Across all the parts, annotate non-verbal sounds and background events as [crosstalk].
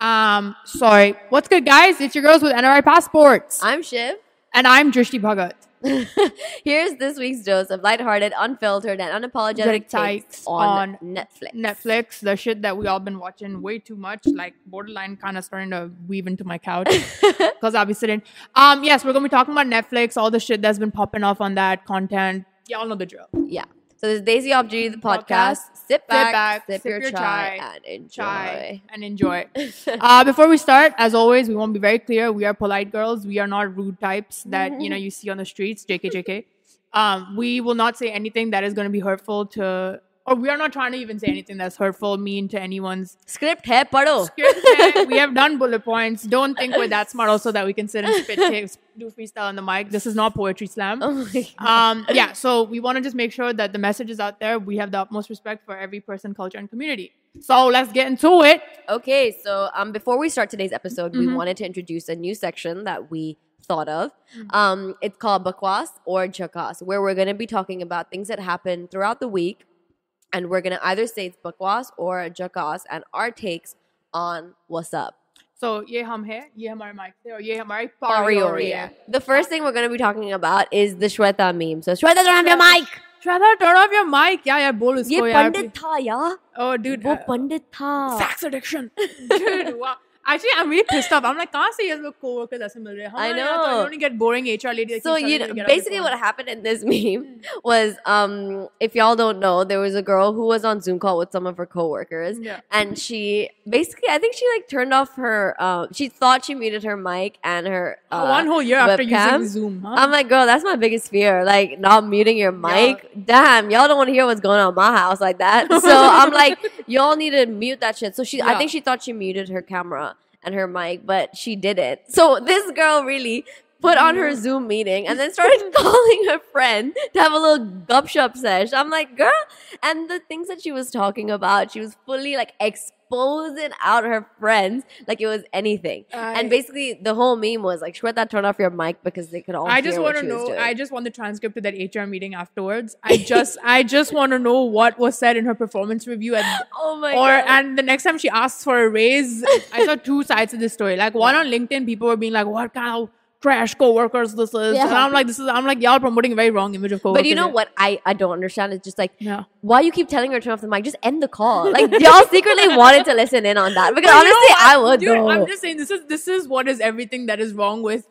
Um, sorry. What's good, guys? It's your girls with NRI passports, I'm Shiv. and I'm Drishti Bhagat. [laughs] Here's this week's dose of lighthearted, unfiltered, and unapologetic Takes takes on, on Netflix. Netflix, the shit that we all been watching way too much, like borderline kind of starting to weave into my couch [laughs] because I'll be sitting. Um, yes, we're gonna be talking about Netflix, all the shit that's been popping off on that content. Y'all know the drill. Yeah. So this is Daisy Obji, the podcast. Sit back, back, sip, sip your, your chai, chai, and enjoy. Chai and enjoy. [laughs] uh, before we start, as always, we want to be very clear. We are polite girls. We are not rude types that you know you see on the streets. JK, JK. Um, we will not say anything that is going to be hurtful to, or we are not trying to even say anything that's hurtful, mean to anyone's Script hai padho. script. hai. we have done bullet points. Don't think we're that smart also that we can sit and spit [laughs] takes, do freestyle on the mic. This is not poetry slam. Oh. Um, yeah, so we want to just make sure that the message is out there. We have the utmost respect for every person, culture, and community. So let's get into it. Okay, so um, before we start today's episode, we Mhm. wanted to introduce a new section that we thought of. Mm. Um, it's called Bakwas or Jakas, where we're going to be talking about things that happen throughout the week, and we're going to either say it's Bakwas or Jakas, and our takes on what's up. So ये हम है, ये हमारे mic थे और ये हमारी पारियोरी है. The first thing we're going to be talking about is the Shweta meme. So Shweta, turn off your mic. Shraddha, turn off your mic. Yeah, yeah, बोल ये उसको यार. पंडित था यार Oh, dude. वो uh, पंडित था sex addiction. [laughs] Dude, wow. Actually, I'm really pissed off. I'm like, कहाँ से ये लोग co-workers ऐसे मिल रहे हैं? I हमारे यहाँ तो know. only get boring HR lady. that so keeps you telling know, to get off basically the what phone. happened in this meme [laughs] was um if y'all don't know there was a girl who was on zoom call with some of her coworkers Yeah. and she basically i think she like turned off her uh, she thought she muted her mic and her uh, One whole year after webcam. using Zoom, huh? I'm like, girl, that's my biggest fear. Like, not muting your mic. Damn, y'all don't want to hear what's going on in my house like that. So I'm like, [laughs] y'all need to mute that shit. So she, I Yeah. think she thought she muted her camera and her mic, but she did it. So this girl really put on her mm-hmm. Zoom meeting and then started [laughs] calling her friend to have a little gupshup sesh. I'm like, girl, and the things that she was talking about, she was fully like exposing out her friends like it was anything. I- and basically, the whole meme was like, Shweta, turn off your mic because they could all I just want to know. I just want the transcript of that HR meeting afterwards. I just, I just want to know what was said in her performance review, and [laughs] oh my or god. and the next time she asks for a raise, I saw two sides of this story. Like one on LinkedIn, people were being like, "What kind of trash co-workers this is?" Yeah. And I'm like, "This is." I'm like, y'all promoting a very wrong image of co-workers. but you know here." what I, I don't understand? It's just like, Yeah. why you keep telling her to turn off the mic? Just end the call. [laughs] Like, y'all secretly wanted to listen in on that. Because But you know honestly. I would Dude, though. I'm just saying this is this is what is everything that is wrong with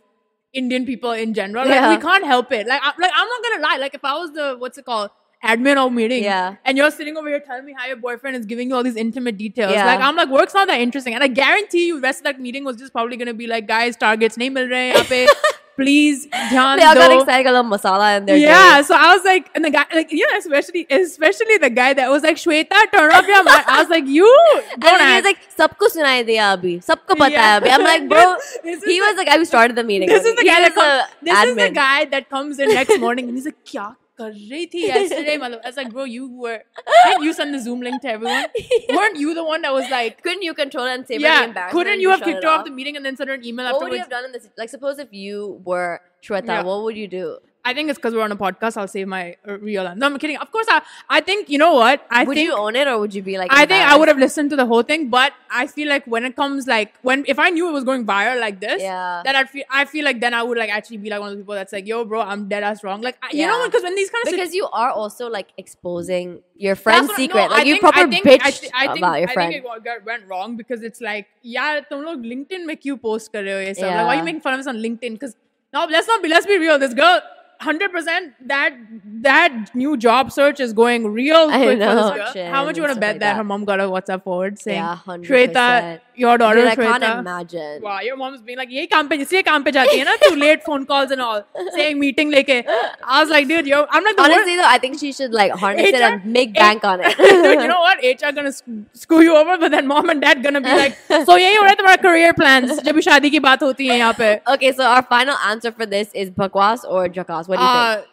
Indian people in general. Like Yeah. we can't help it. Like I, like I'm not gonna lie. Like if I was the what's it called admin of meeting. Yeah. And you're sitting over here telling me how your boyfriend is giving you all these intimate details. Yeah. Like I'm like, work's not that interesting. And I guarantee you rest of that meeting was just probably gonna be like, guys, targets name mil rahe [laughs] please John. They all got excited, got a little masala in there. Yeah, day. so I was like, and the guy, like, you know, especially especially the guy that was like, Shweta, turn off your mic. I was like, you. [laughs] Don't act. he was like, sabko sunai diya abhi, sabko pata yeah. abhi. I'm like, [laughs] bro, he was the, like, I started the meeting. This is the guy that comes, This is the guy that comes in next morning and he's like, kya कर रही थी yesterday [laughs] मतलब I was like bro you were didn't you send the zoom link to everyone [laughs] weren't you the one that was like couldn't you control it and save any yeah embarrassment couldn't and you just have shut kicked it her off the meeting and then sent her an email what would you afterwards have done in this like suppose if you were Shweta Yeah. what would you do I think it's because we're on a podcast I'll save my uh, real no I'm kidding of course I I think you know what I would think you own it or would you be like I think I embarrassed? would have listened to the whole thing, but I feel like when it comes like when if I knew it was going viral like this, Yeah. then I'd feel I feel like then I would like actually be like one of the people that's like, yo, bro, I'm dead ass wrong. Like I- you know, Yeah. because when these kind of because you are also like exposing your That's friend's what- no, secret. I like you think- proper I think, bitched I, thi- I think, about your I friend. think it got, got- went wrong because it's like, yeah, तुम लोग LinkedIn में क्यों post कर रहे हो ये सब? Like, why are Yeah. you making fun of us on LinkedIn? Because no, let's not be let's be real. This girl. Hundred percent that that new job search is going real I quick for know. this girl. How much you want to Stuff bet like that, that. her mom got a WhatsApp forward saying, yeah, hundred Shweta, your daughter Dude, I can't Shweta. imagine. Wow, your mom's being like, यही काम पे इसलिए काम पे जाती है ना too late phone calls and all [laughs] saying meeting लेके I was like dude yo I'm like the Honestly, though, I think she should like harness it HR and make H- bank on it. dude [laughs] you know what [laughs] HR gonna sc- screw you over but then mom and dad gonna be like so यही हो रहा है तुम्हारा career plans जब भी शादी की बात होती है यहाँ पे okay, so our final answer for this is bakwas or jakas. What do you think? Uh,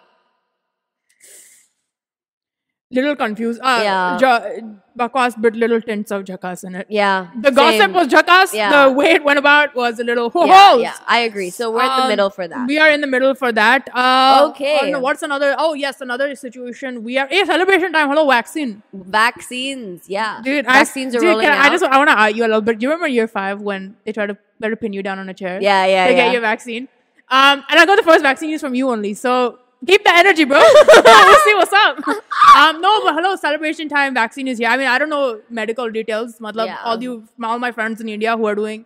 little confused uh, Yeah. jo- bakwas but little tints of jakas in it. Yeah. The gossip same. was jakas. Yeah. The way it went about was a little ho yeah, yeah, I agree. So we're in the Um, middle for that. We are in the middle for that. Uh, Okay. oh, no, what's another? Oh yes, another situation. We are. Hey, celebration time. Hello, vaccine. Vaccines, yeah. Dude, vaccines I, are dude, rolling can out. I just I want to argue a little bit. Do you remember year five when they tried to to pin you down on a chair? yeah, yeah, to yeah. get your vaccine. Um, and I got the first vaccine news from you only. So keep the energy, bro. [laughs] we'll see what's up. Um, no, but hello, celebration time. Vaccine is here. I mean, I don't know medical details. Matlab, Yeah. all you, all my friends in India who are doing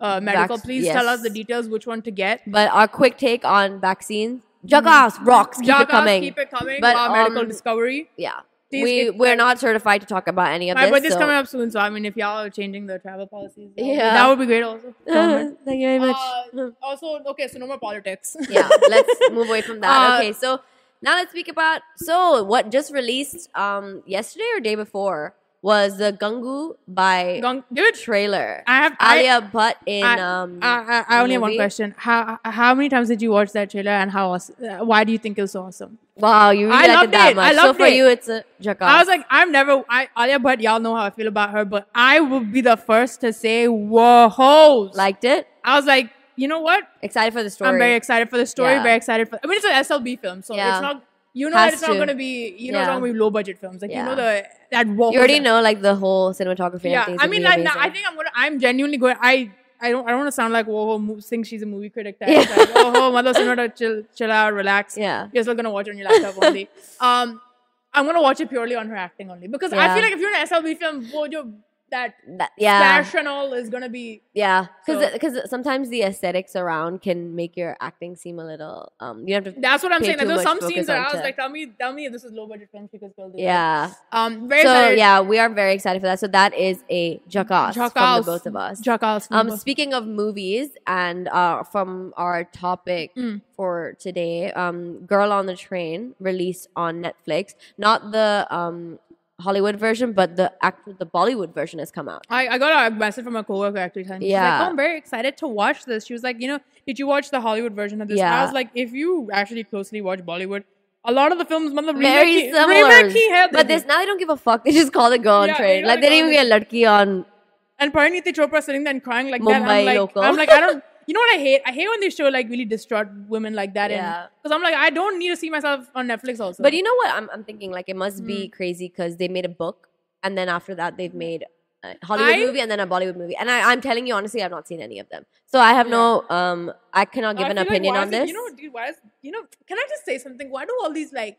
uh, medical, Vac- please tell us the details, which one to get. but our quick take on vaccines, jakas rocks, keep it coming. Keep it coming. But, uh, medical um, discovery. yeah. Please we get- we're not certified to talk about any of My this. birthday's so- coming up soon, so I mean, if y'all are changing the travel policies, that would be- Yeah. that would be great. Also. [laughs] Thank you very much. Uh, also, okay, so no more politics. [laughs] yeah, let's move away from that. [laughs] Uh, okay, so now let's speak about so what just released um yesterday or day before was the Gangu by dude, trailer. I have I, Alia Bhatt in I- um I, I, I only have one question. How how many times did you watch that trailer, and how why do you think it was so awesome? Wow, you really I liked loved it that it. much. I so for it. you it's a jakas. I was like, I'm never. I Alia Bhatt, y'all know how I feel about her, but I will be the first to say, whoa, liked it. I was like, you know what? Excited for the story. I'm very excited for the story. Yeah. Very excited for. I mean, it's an SLB film, so Yeah. it's not. You know, Has that it's not going to be. You know, it's Yeah. not going to be low budget films. Like Yeah. you know the that. Warhol- you already know like the whole cinematography Yeah. I mean, like. I think I'm gonna. I'm genuinely going. I. I don't. I don't want to sound like whoa, whoa, think she's a movie critic. Type. Yeah. Like, oh, oh, mother, cinema, chill, chill out, relax. Yeah. You're still gonna watch it on your laptop only. [laughs] Um, I'm gonna watch it purely on her acting only because I feel like if you're an SLB film, wo jo- that That, yeah. splash and all is gonna be. Yeah, So- because sometimes the aesthetics around can make your acting seem a little um. You have to That's what I'm saying. There's some scenes that I was onto- like, tell me, tell me if this is low budget film because yeah. Um, very So excited. yeah, we are very excited for that. So that is a jakas, from Jakas. the both of us. Jakas. Um, speaking of movies and uh, from our topic Mm. for today, um, Girl on the Train released on Netflix. Not the um Hollywood version, but the actual the Bollywood version has come out. I, I got a message from a coworker actually telling me, she's like, Yeah. oh, I'm very excited to watch this. She was like, you know, did you watch the Hollywood version of this? Yeah. I was like, if you actually closely watch Bollywood, a lot of the films, matlab, Very similar, but this now they don't give a fuck. They just call it Girl on Yeah, Train. you Like they didn't even get Ladki on. and Parineeti Chopra sitting there and crying like that. Mumbai I'm like, local. I'm like, I don't. You know what I hate? I hate when they show like really distraught women like that. Yeah. Because I'm like, I don't need to see myself on Netflix also. But you know what? I'm I'm thinking like it must be Hmm. crazy because they made a book and then after that they've made a Hollywood I- movie and then a Bollywood movie. And I, I'm telling you honestly, I've not seen any of them. So I have no um I cannot give I an feel like opinion on is it- this. You know, dude, why is you know? Can I just say something? Why do all these like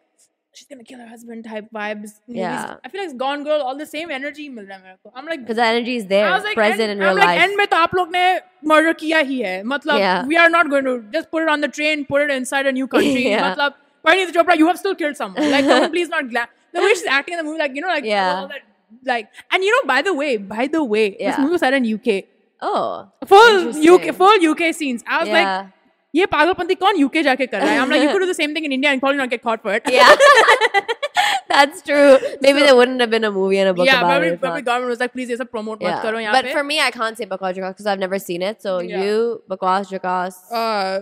she's gonna kill her husband type vibes? Movies? Yeah. I feel like it's Gone Girl, all the same energy मिल रहा है मेरे को. I'm like, Because the energy is there, I was like, present end, in real I'm like, life. end में तो आप लोग ने murder किया ही है. मतलब, Yeah. we are not going to just put it on the train, put it inside a new [laughs] country. Yeah. मतलब, Pariniti Chopra, you have still killed someone. Like, can you [laughs] please not gla- the way she's acting in the movie, like you know, like Yeah. all that, like, and you know, by the way, by the way, this Yeah. movie was set in UK. oh, Full Interesting. UK, full UK scenes. I was like, yeah, ये पागलपंती कौन UK जाके कर रहा है I'm like you could do the same thing in India and probably not get caught for it yeah. [laughs] That's true. Maybe there wouldn't have been a movie and a book yeah about probably, it. if probably not. government was like please ये सब promote मत Yeah. करो यहाँ But पे for me, I can't say Bakwas Jakas because I've never seen it. So Yeah. you, Bakwas Jakas, uh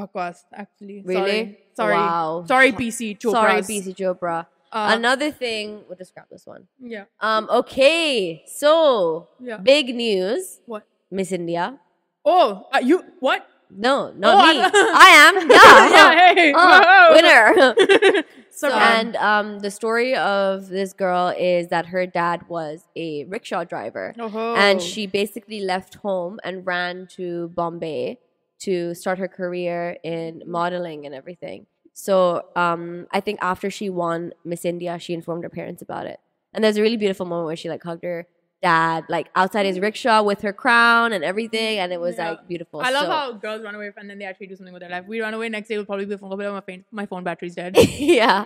bakwas actually Really? sorry sorry Wow. sorry PC Chopra sorry, PC Chopra. uh, Another thing, we'll just grab this one. yeah Um, okay, so yeah big news, what Miss India. oh uh, you what No, not Oh, I me. thought- I, am. [laughs] Yeah. yeah hey Oh, winner. [laughs] [laughs] so and um, the story of this girl is that her dad was a rickshaw driver. oh. and she basically left home and ran to Bombay to start her career in modeling and everything. So um, I think after she won Miss India, she informed her parents about it. And there's a really beautiful moment where she like hugged her dad like outside his rickshaw with her crown and everything, and it was Yeah. like beautiful. I love So- how girls run away and then they actually do something with their life. We run away next day, we'll probably be phone my phone, my phone battery's dead. [laughs] yeah.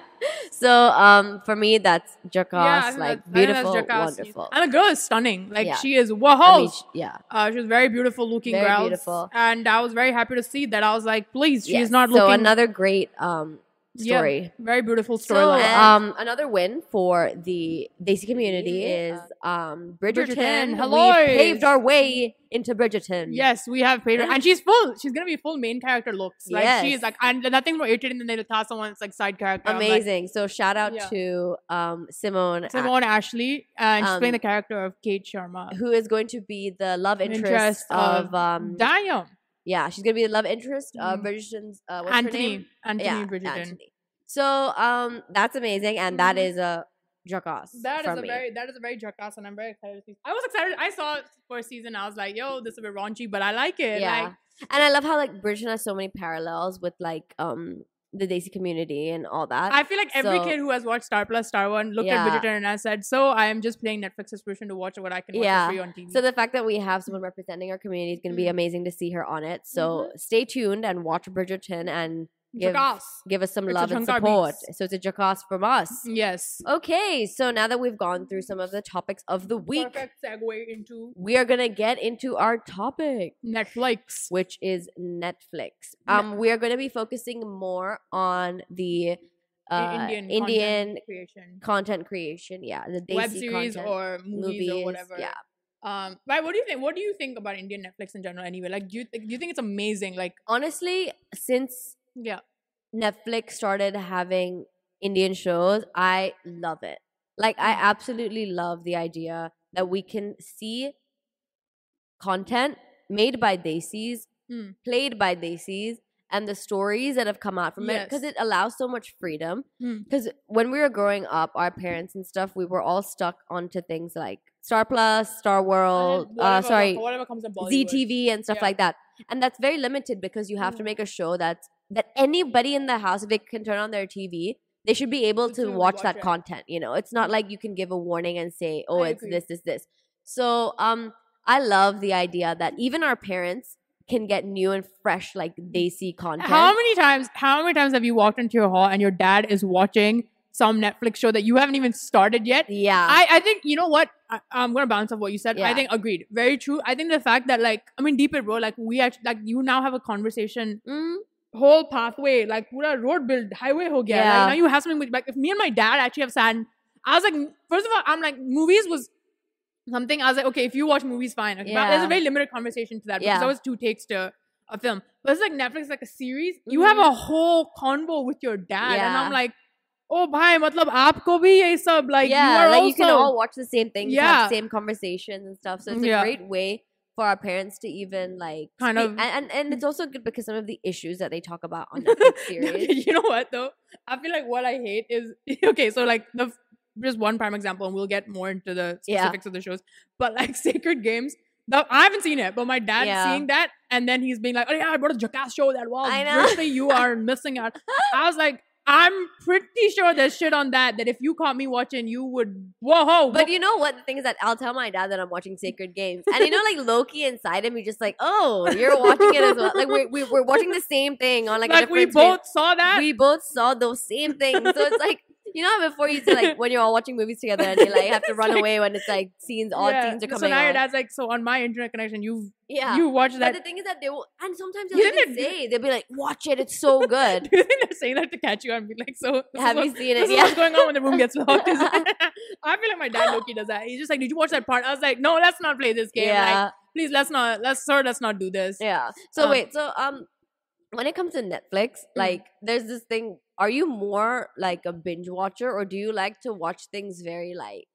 So um, for me, that's I Jakas, like that's- I beautiful, wonderful. And the girl is stunning. Like Yeah. she is wow. I mean, sh- yeah. Uh, she was very beautiful looking Very girl. beautiful. And I was very happy to see that. I was like, please, she's Yes. not so looking. another great um Yeah, story. very beautiful So, um, another win for the Desi community is um, Bridgerton. Bridgerton, We hello. paved our way into Bridgerton. Yes, we have paid her, and she's full. She's gonna be full main character looks. Like Yes. she's like, and nothing more irritating than they toss someone that's like side character. I'm like, amazing. so shout out Yeah. to um, Simone, Simone Ashley, and she's playing Um, the character of Kate Sharma. who is going to be the love interest, Interest of, of um, Damn, yeah, she's gonna be the love interest of Mhm. Bridgerton's uh, what's her name? Anthony, Anthony yeah, Bridgerton. Anthony. So um, that's amazing, and that Mhm. is a jakas. That is a me. very that is a very jakas, and I'm very excited to see. I was excited. I saw it first season. I was like, "Yo, this is a bit raunchy," but I like it. yeah, Like, and I love how like Bridgerton has so many parallels with like um the Desi community and all that. I feel like every So- kid who has watched Star Plus, Star One, looked Yeah. at Bridgerton and has said, "So I am just playing Netflix subscription to watch what I can watch Yeah. for free on TV." so the fact that we have someone representing our community is going to be Mm. amazing to see her on it. So Mm-hmm. stay tuned and watch Bridgerton and give Jakas. give us some It's love and support. Beats. So it's a jakas from us. Yes. Okay, so now that we've gone through some of the topics of the week, Perfect segue into we are gonna get into our topic, Netflix. which is Netflix. Um, we are gonna be focusing more on the uh, Indian Indian, content creation, content creation. Yeah, the web series content, or movies, or whatever. Yeah, Um, right. What do you think? What do you think about Indian Netflix in general? Anyway, like, do you do you think it's amazing? Like, honestly, since yeah, Netflix started having Indian shows, I love it. Like I Mm. absolutely love the idea that we can see content made by Desis, Mm. played by Desis, and the stories that have come out from it because it allows so much freedom. Mm. Because when we were growing up, our parents and stuff, we were all stuck onto things like Star Plus, Star World, uh, sorry, whatever comes in Bollywood. Zee TV and stuff Yeah. like that. And that's very limited because you have to Mm. make a show that's that anybody in the house, if they can turn on their TV, they should be able to To watch, watch that it. content. You know, it's not like you can give a warning and say, "Oh, I it's agree. this, this, this." So, um, I love the idea that even our parents can get new and fresh, like they see content. How many times? How many times have you walked into your hall and your dad is watching some Netflix show that you haven't even started yet? yeah, I, I think you know what I, I'm gonna bounce off what you said. I think agreed, very true. I think the fact that like I mean, deep it, bro. Like we actually like you now have a conversation, Mm, whole pathway, like pura road build highway ho gaya. Yeah. Like now you have something with like if me and my dad actually have sat. and- I was like, first of all, I'm like movies was something. I was like, okay, if you watch movies, fine. Okay, But there's a very limited conversation to that because Yeah. that was two takes to a film. But it's like Netflix, like a series. You have a whole convo with your dad, and Mm-hmm. I'm like. Oh, bhai, matlab aapko bhi ye sab like yeah, you are like also you can all watch the same things, have Yeah. the same conversations and stuff. So it's a Yeah. great way for our parents to even like Kind speak- of- and, and and it's mm. also good because some of the issues that they talk about on [laughs] Netflix series. you know what though? I feel like what I hate is [laughs] okay. So like the just one prime example, and we'll get more into the Yeah. specifics of the shows. But like [laughs] Sacred Games, the, I haven't seen it, but my dad Yeah. seeing that, and then he's being like, "Oh yeah, I brought a Jakas show that was I know. you are missing out." I was like. I'm pretty sure there's shit on that. That if you caught me watching, you would whoa. whoa. But you know what? The thing is that I'll tell my dad that I'm watching [laughs] Sacred Games, and you know, like Loki inside him, he's just like, "Oh, you're watching it as well." Like we're we, we're watching the same thing on like, like, a we screen. both saw that. we both saw those same things. So it's like you know how before you like when you're all watching movies together and you like have to [laughs] run like- away when it's like scenes, odd yeah. scenes are coming. so now your on. dad's like, so on my internet connection, you yeah. you watch but that. the thing is that they will, and sometimes they'll even say they'll be like, "Watch it, it's so good." [laughs] Do you think they're saying that to catch you and be like, so Have you what, seen it? Yeah. what's going on when the room gets locked. [laughs] I feel like my dad Loki does that. He's just like, did you watch that part? I was like, no, let's not play this game. yeah, Like, please, let's not. Let's sir, let's not do this. yeah. So Um, wait, so um, when it comes to Netflix, like, there's this thing. Are you more like a binge watcher, or do you like to watch things very like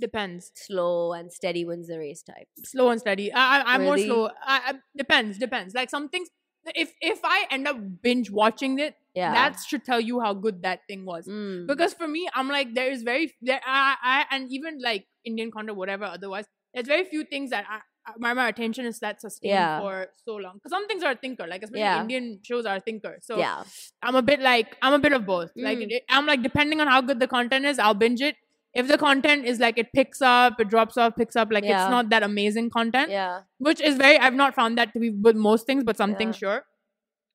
Depends. slow and steady wins the race type? Slow and steady. I, I, I'm Really? more slow. I, I, depends. Depends. Like some things. If if I end up binge watching it, Yeah, that should tell you how good that thing was. Mm. because for me i'm like there is very there I, I and even like indian content whatever otherwise there's very few things that I- my, my attention is that sustained Yeah. for so long because some things are a thinker like especially Yeah. indian shows are a thinker so yeah, i'm a bit like i'm a bit of both like Mm. it, i'm like depending on how good the content is i'll binge it if the content is like it picks up it drops off picks up like Yeah. it's not that amazing content yeah. which is very i've not found that to be with most things but some things sure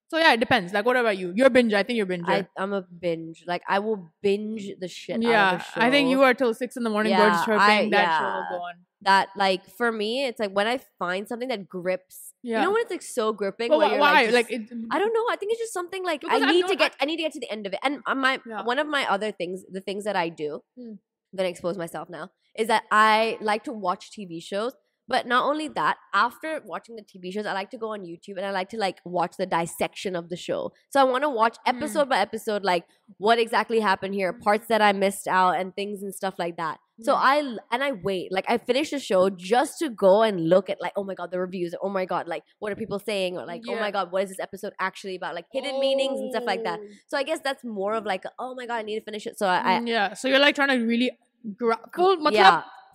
so yeah it depends like what about you you're binge i think you're binge I'm a binge. Like I will binge the shit. out yeah, of a show. I think you are till six in the morning Yeah, chirping. I- that show will go on. That like for me, it's like when I find something that grips. Yeah. You know when it's like so gripping. But why? you're, why? Like, Like, it, I don't know. I think it's just something like I need to get. I need to get to the end of it. And my Yeah. one of my other things, the things that I do, Hmm. I'm gonna expose myself now, is that I like to watch TV shows. But not only that, after watching the TV shows, I like to go on YouTube and I like to like watch the dissection of the show. So I want to watch Hmm. episode by episode, like what exactly happened here, parts that I missed out, and things and stuff like that. So I and I wait, like I finish the show just to go and look at like, oh my god, the reviews. Oh my god, like what are people saying? Or like, oh my god, what is this episode actually about? Like hidden meanings and stuff like that. Oh. So I guess that's more of like, oh my god, I need to finish it. So I, I Mm, yeah. So you're like trying to really gra- full,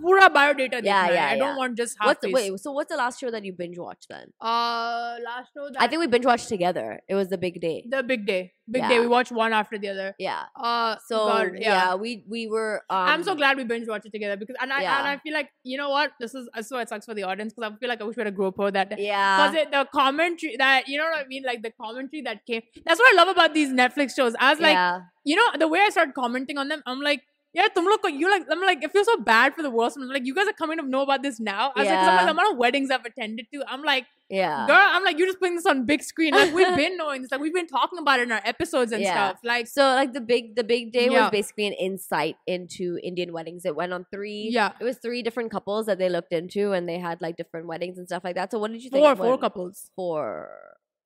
pura bio data yeah, yeah, I don't want just half what's, the, Wait, so what's the last show that you binge watched then? Uh, last show I think we binge watched together. It was The Big Day. The Big Day. Big yeah. Day. We watched one after the other. Yeah. Uh, so God, yeah. yeah. we we were. Um, I'm so um, glad we binge watched it together because and I yeah. and I feel like you know what this is. So it sucks for the audience because I feel like I wish we had a GoPro that day. Yeah. Because the commentary that you know what I mean, like the commentary that came. That's what I love about these Netflix shows. I was like, you know, the way I started commenting on them, I'm like, yeah, log ko- you like, I'm like, it feels so bad for the world. So I'm like, you guys are coming to know about this now. I was like, 'cause I'm like, Yeah. the amount of weddings I've attended to, I'm like, Yeah. girl, I'm like, you're just putting this on big screen. Like we've [laughs] been knowing this, like we've been talking about it in our episodes and Yeah. stuff. Like, So like the big the big day Yeah. was basically an insight into Indian weddings. It went on three. yeah, It was three different couples that they looked into, and they had like different weddings and stuff like that. So what did you think? four, of four couples, Four.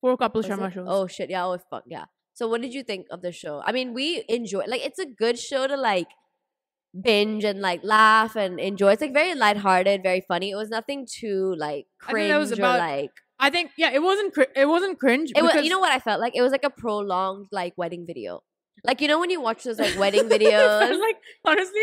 four couples Sharma shows. Oh shit! Yeah. Oh fuck yeah. So what did you think of the show? I mean, we enjoy like it's a good show to like binge and like laugh and enjoy. It's like very lighthearted, very funny. It was nothing too like I cringe that was or like I think yeah, it wasn't cr- it wasn't cringe. it was. You know what I felt like? It was like a prolonged like wedding video. Like you know when you watch those like wedding [laughs] videos. like honestly,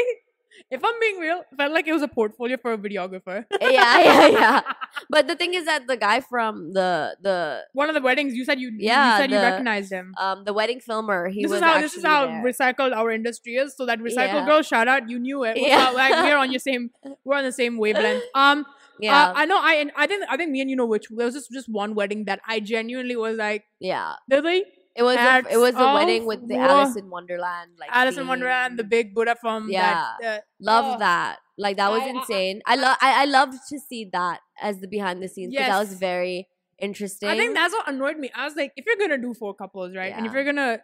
if I'm being real, felt like it was a portfolio for a videographer. yeah, yeah, [laughs] yeah. But the thing is that the guy from the the One of the weddings, you said you Yeah, you said you recognized him. um the wedding filmer, he this was is how this is how there. recycled our industry is. So that recycle Yeah. girl, shout out, you knew it. What's Yeah. Like we're on your same, [laughs] we're on the same wavelength. Um, yeah, uh, I know. I and I think I think me and you know which. There was just just one wedding that I genuinely was like, yeah. really, It was a, it was a wedding with the. Alice in Wonderland like Alice in theme. Wonderland, the big Buddha from Yeah. that. Uh, Love Oh. that. Like that was I- I- insane. I love I, I loved to see that as the behind the scenes because that was very interesting. I think that's what annoyed me. I was like, if you're gonna do four couples, right, and if Yeah. you're gonna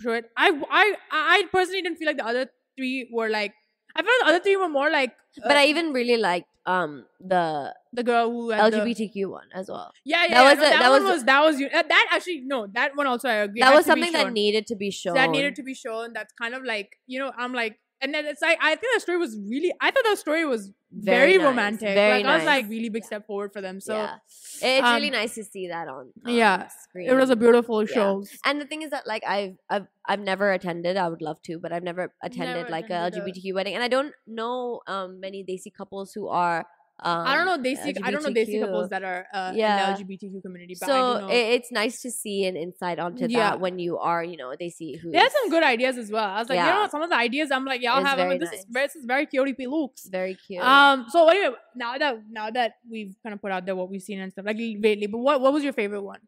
show it, I I I personally didn't feel like the other three were like. I felt the other three were more like. but uh, I even really liked um the the girl who had the- LGBTQ one as well. yeah, yeah, that yeah, was no, a- that, that was- was that was uh, that actually no that one also I agree that was something that needed to be shown. that needed to be shown. That's kind of like you know I'm like and then it's like I think the story was really I thought that story was very, nice, romantic. Very like I was nice. like really big step forward for them. So yeah. it's really um, nice to see that on, on yeah, screen. it was a beautiful Yeah. show. And the thing is that like I've I've I've never attended. I would love to, but I've never attended Never like attended a a- LGBTQ wedding, and I don't know um many Desi couples who are. Um, I don't know Desi. I don't know Desi LGBTQ. couples that are uh, Yeah. in the LGBTQ community. But So it, it's nice to see an insight onto Yeah. that when you are, you know, Desi who they had some good ideas as well. I was like, you know, some of the ideas I'm like, y'all It's have. Very this is nice. very, this is very cutie looks. very cute. Um. So anyway, now that now that we've kind of put out there what we've seen and stuff, like lately, but what what was your favorite one?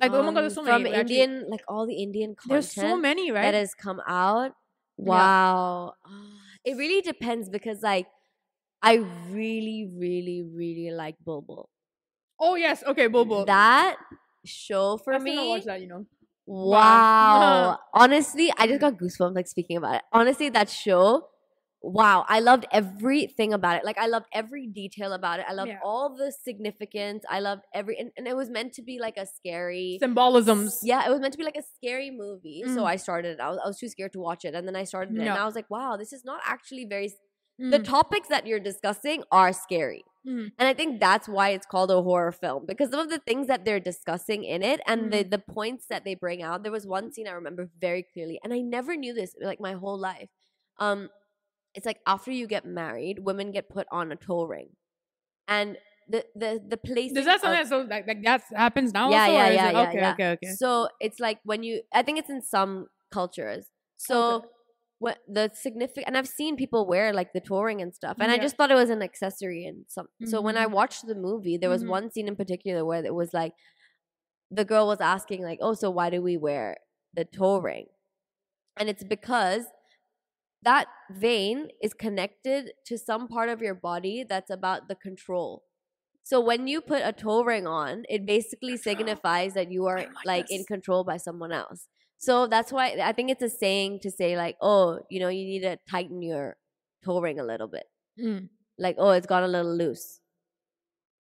Like oh my god, there's so Um, many. from actually. Indian, like all the Indian content There's so many, right? that has come out. Wow, Ah, it really depends because like I really, really, really like Bulbul. oh yes, okay, Bobo. That show for me. I still not me, that, you know. wow. [laughs] Honestly, I just got goosebumps like speaking about it. Honestly, that show. Wow, I loved everything about it. Like I loved every detail about it. I loved Yeah. all the significance. I loved every and, and it was meant to be like a scary Symbolisms. yeah, it was meant to be like a scary movie. So Mm. I started it. I was, I was too scared to watch it. And then I started it. Yeah. And I was like, wow, this is not actually very. S- The Mm, topics that you're discussing are scary. mm. And I think that's why it's called a horror film because some of the things that they're discussing in it and the, the points that they bring out. There was one scene I remember very clearly. And I never knew this like my whole life. Um, It's like after you get married, women get put on a toe ring. And the, the, the place. Is that something that's so like, like that happens now? Yeah, also, yeah, yeah, it- yeah, Okay, yeah. okay, okay. So it's like when you, I think it's in some cultures. So Okay. What the significant, and I've seen people wear like the toe ring and stuff, and I just thought it was an accessory and some. So when I Mhm. watched the movie, there was Mhm. one scene in particular where it was like, the girl was asking like, "Oh, so why do we wear the toe ring?" And it's because that vein is connected to some part of your body that's about the control. So when you put a toe ring on, it basically signifies that you are like like in control by someone else. So that's why I think it's a saying to say like, oh, you know, you need to tighten your toe ring a little bit. Mm. Like, oh, it's got a little loose.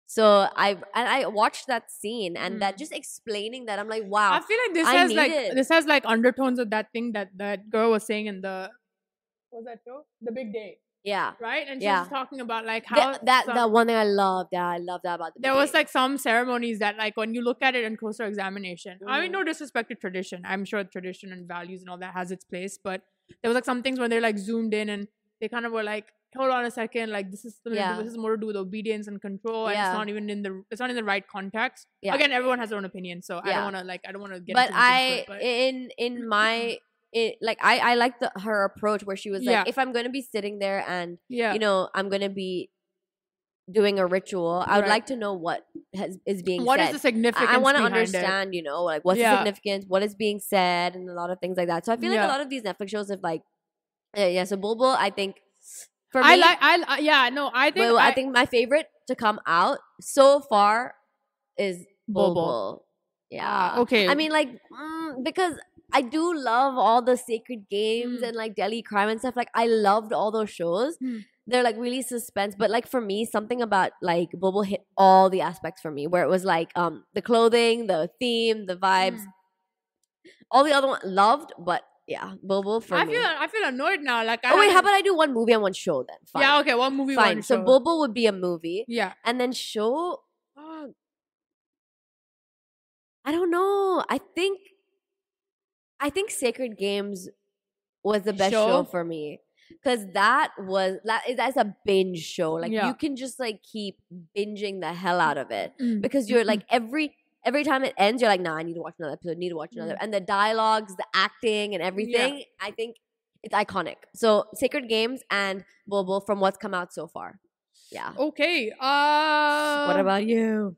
So I and I watched that scene and that Mm. just explaining that I'm like, wow, I feel like this I has like it. this has like undertones of that thing that that girl was saying in the was that show? The Big Day, yeah. right? And she Yeah. was talking about like how That that, some- that one thing I love Yeah, I love that about the there was like some ceremonies that like when you look at it in closer examination i mean Mhm. no disrespect to tradition i'm sure tradition and values and all that has its place but there was like some things when they're like zoomed in and they kind of were like hold on a second like this is something to do- Yeah. this is more to do with obedience and control and Yeah. it's not even in the it's not in the right context Yeah. again everyone has their own opinion so i don't want to like i don't want to get but into I it, but in in [clears throat] my it, like I I like the her approach where she was like Yeah. if I'm going to be sitting there and yeah you know I'm going to be doing a ritual I would Right. like to know what has is being said. what is the significance I, want to behind it? understand you know like what's the significance what is being said and a lot of things like that so I feel like Yeah. a lot of these Netflix shows have like uh, yeah so Bulbul I think for i me like i I- yeah no i think well, I, I, think my favorite to come out so far is Bulbul. Bulbul. Yeah. Ah, okay I mean, like, mm, because I do love all the sacred games Mm. and like Delhi crime and stuff. Like, I loved all those shows. Mm. They're like really suspense, but like for me, something about like Bulbul hit all the aspects for me, where it was like um the clothing, the theme, the vibes, Mm. all the other one loved, but yeah, Bulbul for i me. feel i feel annoyed now like I oh wait, how about I do one movie and one show then? Fine. yeah okay one movie Fine. one So. Bulbul would be a movie, yeah and then show. uh, I don't know. I think. I think Sacred Games was the best show, Show? for me because that was that is that's a binge show. Like Yeah. you can just like keep binging the hell out of it Mm. because you're like every every time it ends, you're like, nah, I need to watch another episode. Need to watch another. Mm. And the dialogues, the acting, and everything. I think it's iconic. So Sacred Games and Bulbul from what's come out so far. Yeah. Okay. Uh what about you?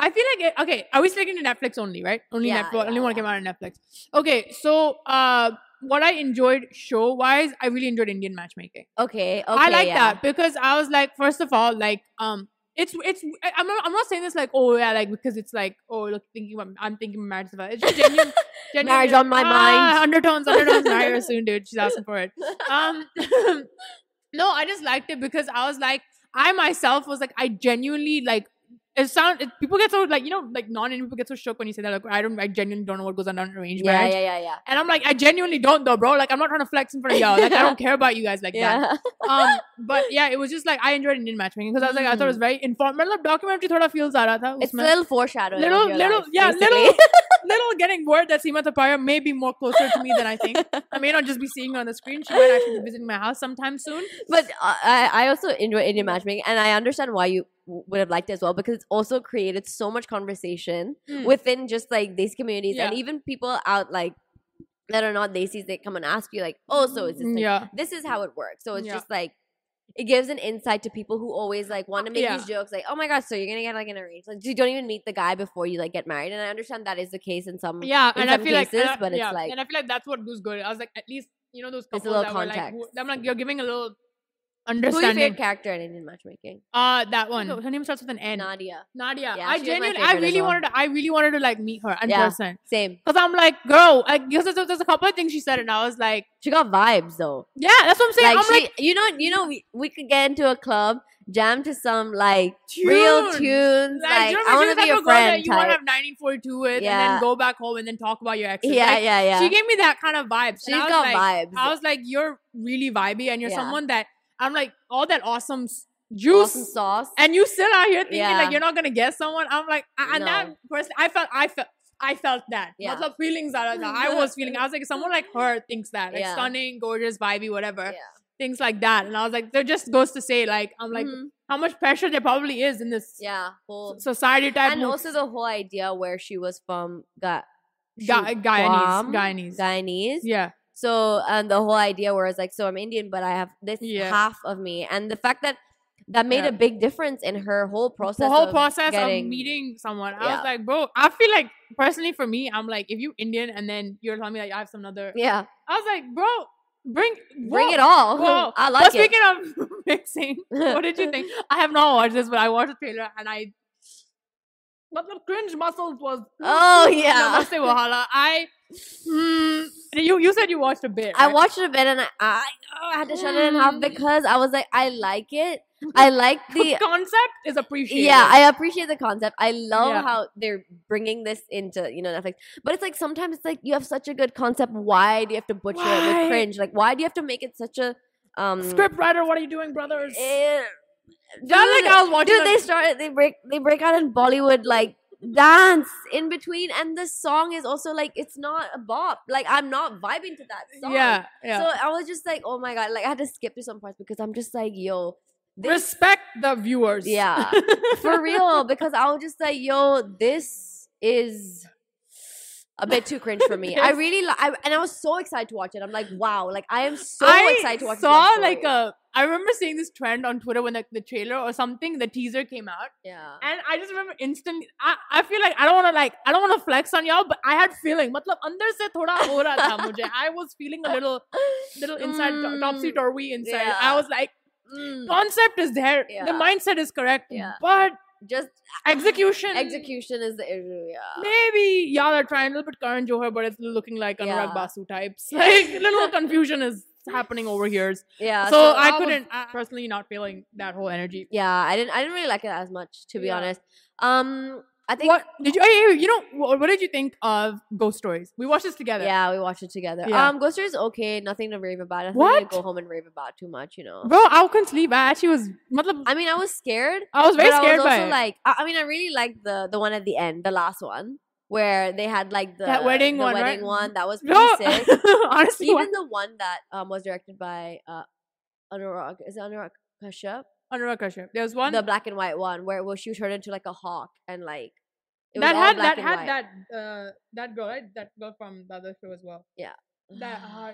I feel like it, okay. Are we sticking to Netflix only, right? Only Yeah, Netflix. yeah, only one yeah. came out on Netflix. Okay, so uh, what I enjoyed show wise, I really enjoyed Indian matchmaking. Okay. Okay. I like that because I was like, first of all, like um. It's it's I- I'm not, I'm not saying this like oh yeah like because it's like oh look thinking about, I'm thinking marriage stuff. It's just genuine, [laughs] genuine Marriage on my ah, mind. [laughs] Undertones undertones marry her [laughs] soon, dude. She's asking for it. Um, no, I just liked it because I was like, I myself was like, I genuinely like it sound it, people get so like you know like non-Indian people get so shook when you say that like I don't I genuinely don't know what goes on in the yeah, marriage. Yeah, yeah, yeah. And I'm like I genuinely don't though, bro. Like I'm not trying to flex in front of y'all. Like I don't [laughs] care about you guys like yeah. that. [laughs] Um, but yeah, it was just like I enjoyed Indian matchmaking because I was like mm. I thought it was hmm. very informative. documentary documentary of feels uh It's a little foreshadowing. Little, little, life, yeah, basically. little, [laughs] little getting word that Sima Taparia may be more closer to me than I think. I may not just be seeing her on the screen. She might actually be visiting my house sometime soon. But uh, I I also enjoy Indian matchmaking, and I understand why you would have liked as well because it's also created so much conversation Mm. within just like these communities, and even people out like that are not Desis, they come and ask you like, "Oh, so is this like, yeah this is how it works?" So it's Yeah. just like. It gives an insight to people who always like want to make Yeah. these jokes, like, "Oh my god, so you're gonna get like an arranged, like you don't even meet the guy before you like get married." And I understand that is the case in some yeah in and I some feel like cases, and I- but it's like- and I feel like that's what was good I was like at least you know those It's a couples little that were like context. I'm like you're giving a little who your favorite character in Indian matchmaking? uh that one her name starts with an N Nadia. Nadia. Yeah, I she was my genuinely, I really well. wanted to, I really wanted to like meet her in Yeah. person. Same. Cause I'm like, girl, like, because there's, there's a couple of things she said, and I was like, She got vibes though. yeah, that's what I'm saying. like I'm she, like, you know, you know, we, we could get into a club, jam to some like real tunes. tunes. Like, Like, you know, I want to be like a a girl that friend you want to have 1942 with, and then go back home and then talk about your exes. Yeah, Like, yeah, yeah. She gave me that kind of vibes. She's and got like, vibes. I was like, you're really vibey, and you're Yeah. someone that I'm like, all that awesome juice. awesome sauce. and you still out here thinking Yeah. like you're not gonna get someone. I'm like, a- and that person, I felt, I felt, I felt that. Yeah. Matlab feelings are that. I was feeling. I was like, someone like her thinks that, like Yeah. stunning, gorgeous, vibey, whatever, yeah. things like that. And I was like, that just goes to say, like, I'm like, Mhm. how much pressure there probably is in this yeah. Whole, society type. and move. also the whole idea where she was from Ga- Ga- Guyanese, Guyanese. Guyanese. yeah, So and the whole idea where it's like, so I'm Indian, but I have this Yeah. half of me, and the fact that that made Yeah. a big difference in her whole process. the whole of process getting- of meeting someone. I Yeah. was like, bro, I feel like personally for me, I'm like, if you Indian and then you're telling me like I have some other, Yeah, I was like, bro, Bring Bring it all. whoa. [laughs] I But like it. speaking of [laughs] mixing, what did you think? [laughs] I have not watched this, but I watched the trailer and I. But the cringe muscles was. Oh, yeah. Namaste Wahala. I. Mm, you you said you watched a bit. I watched a bit and I, I, oh, I had to shut it in half Mm. because I was like, I like it. I like the the concept is appreciated. yeah, I appreciate the concept. I love Yeah. how they're bringing this into you know Netflix. But it's like sometimes it's like you have such a good concept. Why do you have to butcher it with cringe? Like why do you have to make it such a um Script writer, what are you doing, brothers? eh, Not like I was watching. Dude, they start they break they break out in Bollywood like dance in between, and the song is also like it's not a bop. Like I'm not vibing to that song. yeah, yeah. So I was just like, oh my god, like I had to skip through some parts because I'm just like, yo, this Respect the viewers. Yeah. [laughs] for real. Because I was just like, yo, this is a bit too cringe for me. I really li- I, and I was so excited to watch it. I'm like, wow, like I am so I excited to watch. this saw like a. I remember seeing this trend on Twitter when like the trailer or something, the teaser came out, yeah. and I just remember instantly. I, I feel like I don't want to like I don't want to flex on y'all, but I had feeling. मतलब अंदर से थोड़ा हो रहा था मुझे. I was feeling a little little inside [laughs] Mm, topsy turvy inside. yeah. I was like, Mm, concept is there, the Yeah. mindset is correct, Yeah. but just execution execution is the issue. Yeah. Maybe y'all are trying a little bit Karan Johar, but it's looking like Anurag Yeah. Basu types. [laughs] Like little [laughs] confusion is happening over here. Yeah. so, I was- couldn't I personally not feeling that whole energy. yeah, I didn't. I didn't really like it as much, to be Yeah. honest. Um, I think. What did you? You know what, did you think of Ghost Stories? We watched this together. Yeah, we watched it together. Yeah. Um, Ghost Stories okay. Nothing to rave about. Nothing What? to go home and rave about too much. You know. bro, I couldn't sleep. I actually was. I mean, I was scared. I was very but scared I was also like, I, I mean, I really liked the the one at the end, the last one, where they had like the That wedding the one, right? wedding one. That was [laughs] pretty no, sick. [laughs] honestly, what- Even the one that um was directed by uh Anurag is it Anurag Kashyap, Anurag Kashyap. There was one the black and white one where where she turned into like a hawk and like it was that had that had white. that uh that girl right that girl from the other show as well. That [sighs] uh,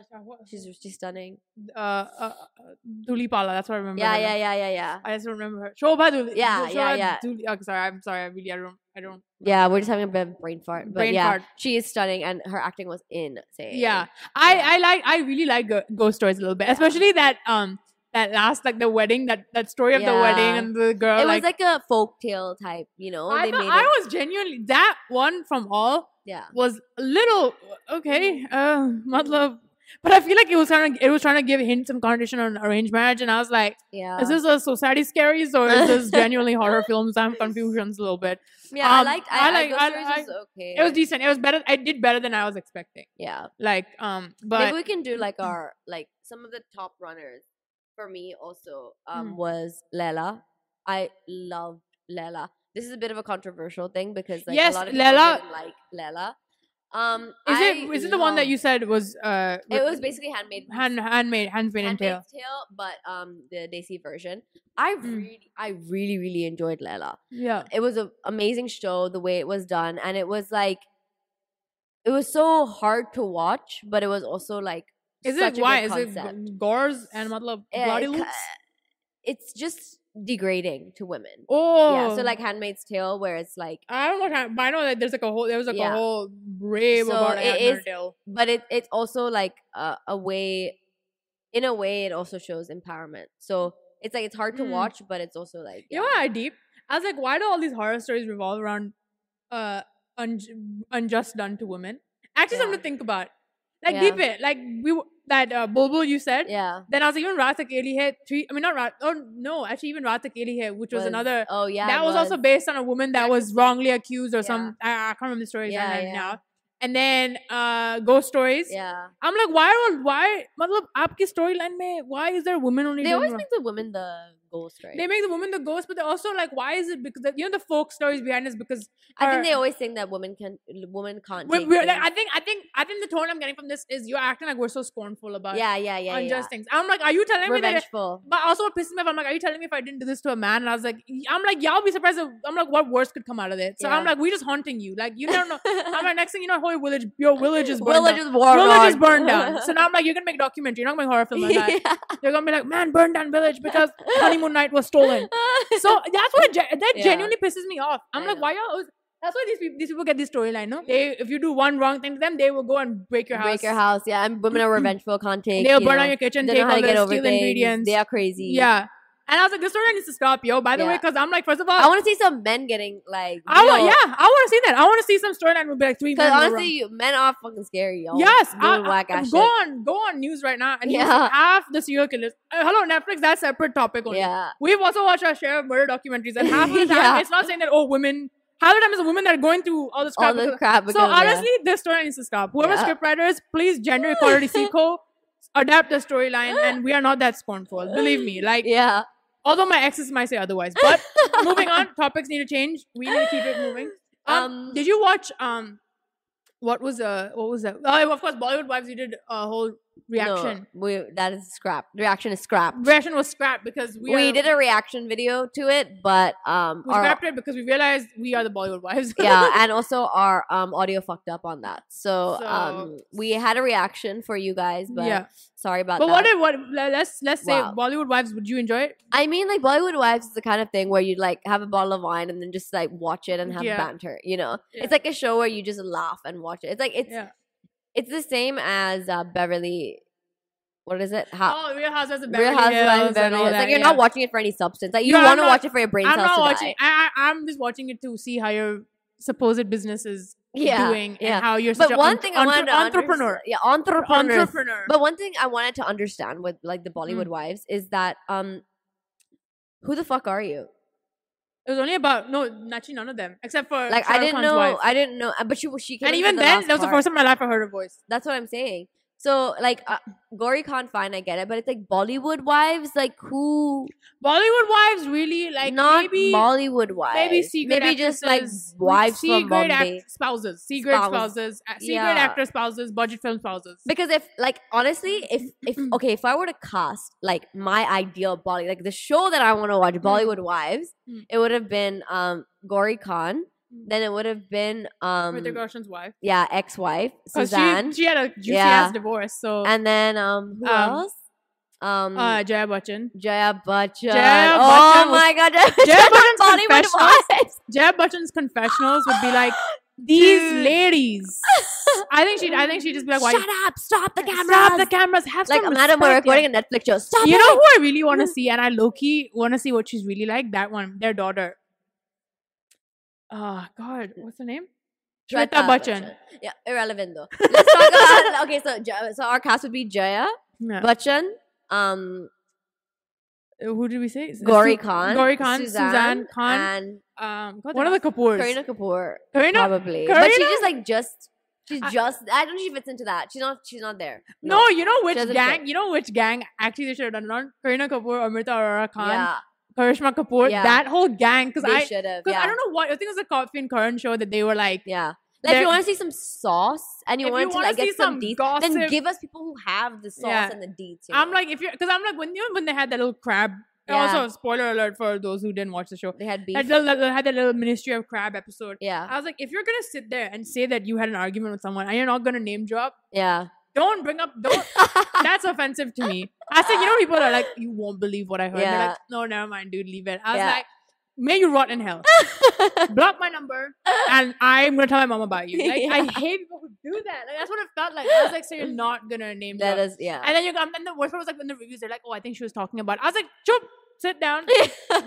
she's she's stunning. uh, uh, uh Dhulipala. That's what I remember. Yeah, yeah, yeah, yeah, yeah. I just don't remember her. Shobha Duli. Yeah, Shobha yeah, yeah. Duli. Okay, sorry, I'm sorry. I really, I don't, I don't. Yeah, we're just having a bit of brain fart, but Brain yeah, fart. she is stunning, and her acting was insane. Yeah, I, Yeah. I like, I really like ghost stories a little bit, Yeah. especially that, um, that last like the wedding, that that story of the wedding and the girl. it like, was like a folk tale type, you know. I they made I it. was genuinely that one from all yeah, was a little okay. Uh, matlab, but I feel like it was trying to, it was trying to give hints and connotation on arranged marriage, and I was like, yeah. is this a society scaries or is this [laughs] genuinely horror films? I'm confusions a little bit. yeah, I um, liked. I I, I like- I- I- was okay. It was decent. It was better. I did better than I was expecting. yeah. Like, um, but Maybe we can do like our like some of the top runners. For me, also um Mm. was Leila. I loved Leila. This is a bit of a controversial thing because like Yes, a lot of Leila- like Leila. Um, is I it is it the one that you said was uh It was basically handmade. hand handmade handmade and tail? Tale, but um the Desi version. I Mm. really, I really, really enjoyed Leila. Yeah. It was an amazing show the way it was done, and it was like, it was so hard to watch, but it was also like, Is it why? Is it gores and matlab bloody loops? It's just degrading to women. Oh, Yeah, so like Handmaid's Tale, where it's like, I don't know, but I know that there's like a whole there was like Yeah. a whole rave So about Handmaid's Tale. but it it's also like a, a way, in a way, it also shows empowerment. So it's like it's hard to Mm. watch, but it's also like, You know what I deep? I was like, why do all these horror stories revolve around uh un- unjust done to women? Actually, something to think about. Like Yeah. deep it. Like we that uh, Bobo you said. Yeah. Then I was like, even Rata Keli three. I mean, not Rat. Oh no, actually, even Raat Akeli Hai, which was, was, another. Oh yeah. That was. was, also based on a woman that was wrongly accused or yeah. some. I, I, can't remember the story yeah, yeah. now. And then uh, ghost stories. Yeah. I'm like, why why? Matlab, storyline why is there women only? They always make the women the ghost, right? They make the woman the ghost, but they're also like, why is it because you know the folk stories behind is because I think they always think that women can, women can't. we're, we're, like. I think I think I think the tone I'm getting from this is you're acting like we're so scornful about yeah, yeah, yeah, unjust yeah. things. I'm like, are you telling me that? Revengeful. But also what pisses me off, I'm like, are you telling me if I didn't do this to a man? And I was like, I'm like, y'all be surprised. If, I'm like, what worse could come out of it? So I'm like, we just haunting you. Like you don't know. I'm like, [laughs] next thing you know, whole village, your village is burned Village down. is Village is burned down. [laughs] So now I'm like, you're gonna make a documentary. You're not gonna make a horror film like [laughs] that. Yeah. You're gonna be like, man, burned down village because honeymoon night was stolen. [laughs] So that's what that Yeah. genuinely pisses me off. I'm I like, know. why always- That's why these people, these people get this storyline. No, they if you do one wrong thing to them, they will go and break your house. Break your house. Yeah, and women are revengeful. Can't take. They'll burn know, down your kitchen, They take all the get over steal things. ingredients. They are crazy. Yeah. And I was like, this story needs to stop, yo. By the way, because I'm like, first of all, I want to see some men getting like. I want, yeah, I want to see that. I want to see some storyline be like three Because honestly, you, men are fucking scary, yo. yes, I, Doing whack I, ass go on, go on news right now, and Yeah. yeah. half the serial killers. Uh, hello, Netflix. That's a separate topic only. Yeah. We've also watched our share of murder documentaries, and half of [laughs] the time, Yeah. it's not saying that oh, women. Half the time, it's a women that are going through all this crap. All the crap. so yeah. honestly, this story needs to stop. Whoever Yeah. script writers, please gender [laughs] equality sequel, adapt the storyline, [laughs] and we are not that scornful. Believe me. Like, yeah. Although my exes might say otherwise, but [laughs] moving on. Topics need to change. We need to keep it moving. Um, Um, did you watch um, what was uh, what was that? Oh, of course, Bollywood Wives. You did a whole reaction. No, we, that is scrap. Reaction is scrap. Reaction was scrapped because we, We, are, did a reaction video to it, but um, we our, scrapped it because we realized we are the Bollywood Wives. yeah, [laughs] and also our um audio fucked up on that. So, So- um, we had a reaction for you guys, but yeah. sorry about that. But that. what if what? Let's let's say Wow. Bollywood Wives. Would you enjoy it? I mean, like Bollywood Wives is the kind of thing where you like have a bottle of wine and then just like watch it and have Yeah. banter. You know, Yeah. it's like a show where you just laugh and watch it. It's like it's yeah. It's the same as uh, Beverly. What is it? How, Oh, Real Housewives of Real Beverly Housewives Hills of Beverly Hills. that. Like you're yeah. not watching it for any substance. Like you No, want to watch it for your brain I'm cells not to watching. I, I I'm just watching it to see how your supposed business is Yeah, doing yeah. and how you're But one thing I wanted to entrepreneur. yeah, entrepreneur. Entrepreneur. But one thing I wanted to understand with like the Mm. Bollywood wives is that um, who the fuck are you? It was only about no, actually none of them except for Like I didn't Khan's know. wife. I didn't know. But she she came and in even the then, last that was the part. first time in my life I heard her voice. That's what I'm saying. So like uh, Gauri Khan, fine, I get it, but it's like Bollywood wives, like who? Bollywood wives really like not maybe Bollywood wives. maybe secret maybe just like wives from secret Bombay. act- spouses, secret Spouse. spouses, secret Yeah. actor spouses, budget film spouses. Because if like honestly, if if [clears throat] okay, if I were to cast like my ideal Bolly, like the show that I want to watch, Bollywood Wives, Mm. it would have been um Gauri Khan. Mm. Then it would have been um Hrithik Roshan's wife. yeah ex-wife Sussanne, She, she had a juicy Yeah. ass divorce. So and then um who Um, else? Um, uh, Jaya Bachchan. Jaya Bachchan. Jaya oh Bachchan my god, [laughs] Jaya Jaya Bachchan Bachchan's confessionals- Jaya Bachchan's confessionals would be like [gasps] these Dude. ladies. I think she'd. I think she'd just be like, "Why? Shut up! Stop the cameras! Stop the cameras. Have like, some madam, we're respect, yeah." recording a Netflix show. Stop You it! know who I really want to [laughs] see, and I low key want to see what she's really like. That one, their daughter. Oh God, what's her name? Shweta Bachchan. Yeah, irrelevant though. Let's talk about [laughs] okay. So, so our cast would be Jaya Yeah. Bachchan, um, Uh, who did we say? Gauri Khan, Gauri Khan, Sussanne, Sussanne, Khan, and um, one of the Kapoors. Kareena Kapoor, Kareena? probably. But she just like just. She's I- just. I don't know if she fits into that. She's not. She's not there. No, you know which gang? fit. You know which gang? Actually, they should have done it on Kareena Kapoor, Amrita Arora Khan, Yeah, Karishma Kapoor. Yeah. That whole gang, because I, should have. because Yeah, I don't know what. I think it was a Coffee and Karan show that they were like, yeah. Like if you want to see some sauce and you want to like get some some deets, gossip- then give us people who have the sauce Yeah. and the deets. you I'm like, if you're, because I'm like, when you when they had that little crab. Yeah. Also, spoiler alert for those who didn't watch the show. they had beef. Had, the, had that little Ministry of Crab episode. yeah, I was like, if you're gonna sit there and say that you had an argument with someone and you're not gonna name drop, yeah. don't bring up, don't. [laughs] that's offensive to me. I said, you know, people are like, [laughs] you won't believe what I heard. They're Yeah. like, no, never mind, dude, leave it. I was Yeah. like, may you rot in hell. [laughs] Block my number, and I'm gonna tell my mom about you. Like, I [laughs] hate people who do that. Like, that's what it felt like. I was like, so you're not gonna name that is yeah. And then you and the worst part was like in the reviews, they're like, oh, I think she was talking about. I was like, chup, sit down.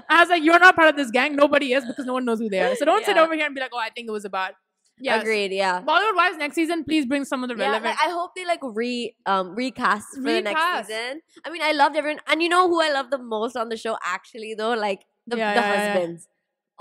I was like, you're not part of this gang. Nobody is because no one knows who they are. So don't sit over here and be like, oh, I think it was about. Yes. Agreed. Yeah. Bollywood Wives next season, please bring some of the Yeah, relevant. like, I hope they like re um recast for the next season. I mean, I loved everyone, and you know who I love the most on the show actually though, like the, Yeah, the yeah, yeah. husbands.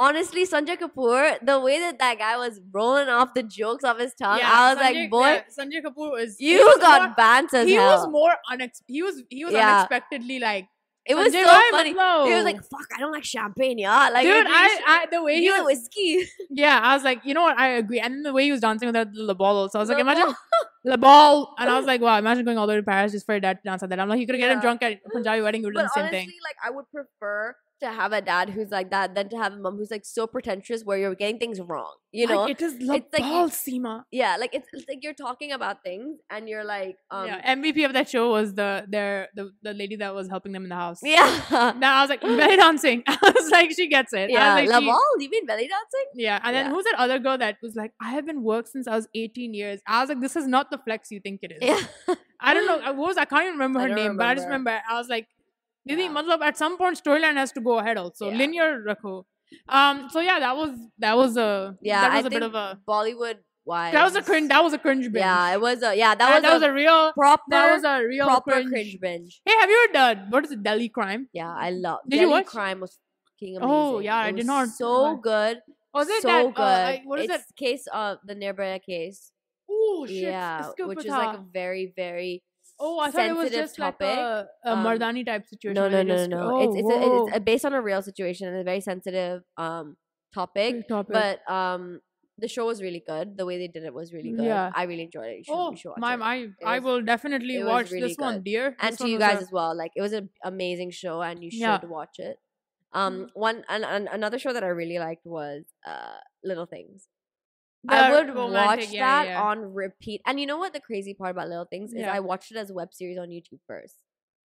Honestly, Sanjay Kapoor, the way that that guy was rolling off the jokes off his tongue, I was Sanjay- like, boy, yeah, Sanjay Kapoor was. you was got more- bants as he hell. was more unex. He was he was Yeah. unexpectedly like. It was so why funny. Matlo? He was like, "Fuck, I don't like champagne, yeah." Like, dude, I, I the way he was, whiskey. [laughs] yeah, I was like, you know what, I agree. And then the way he was dancing with that the ball, so I was like, imagine [laughs] the ball, and I was like, wow, imagine going all the way to Paris just for your dad to dance at that. I'm like, you could get him drunk at a Punjabi wedding, you would do the same honestly, thing. like, I would prefer to have a dad who's like that than to have a mom who's like so pretentious where you're getting things wrong. You know? like, it is the it's like balls, Seema. yeah, like it's, it's like you're talking about things and you're like, um, yeah, MVP of that show was the their the, the lady that was helping them in the house. yeah. [laughs] Now I was like belly [laughs] dancing. [laughs] I was like, she gets it. Yeah, I was like, Laval, you mean belly dancing? yeah. And then Yeah. who's that other girl that was like, I have been worked since I was 18 years. I was like, this is not the flex you think it is. Yeah. I don't know. What was I can't even remember her name, but I just remember. remember I was like, Didi, Yeah. matlab, at some point storyline has to go ahead also. Yeah. Linear rakho. Um. So yeah, that was that was a Yeah, that was I a bit of a Bollywood wise. that was a cringe that was a cringe binge. Yeah, it was a yeah, that was, that was a, a real proper that was a real proper cringe. cringe. binge. Hey, have you ever done what is it? Delhi Crime? Yeah, I love. Did you Delhi watch? Crime was fucking amazing. Oh, yeah, I did not So watch. good, Was it so that? good. Uh, what is it's it? case of the Nirbhaya case. Oh shit! yeah, which is like a very very oh, I thought it was just like a, a Um, Mardani type situation. no no no no no. Oh, it's it's, a, it's a, based on a real situation and a very sensitive um topic. Topic. But um, the show was really good. The way they did it was really good. Yeah. I really enjoyed it. You should, oh, you should watch my, it. my, It I will definitely watch really this one, dear. and This to you guys a- as well. Like it was an amazing show, and you should Yeah. watch it. Um, one and, and another show that I really liked was uh, Little Things. I would watch yeah, that yeah. on repeat. And you know what the crazy part about Little Things is? Yeah. I watched it as a web series on YouTube first.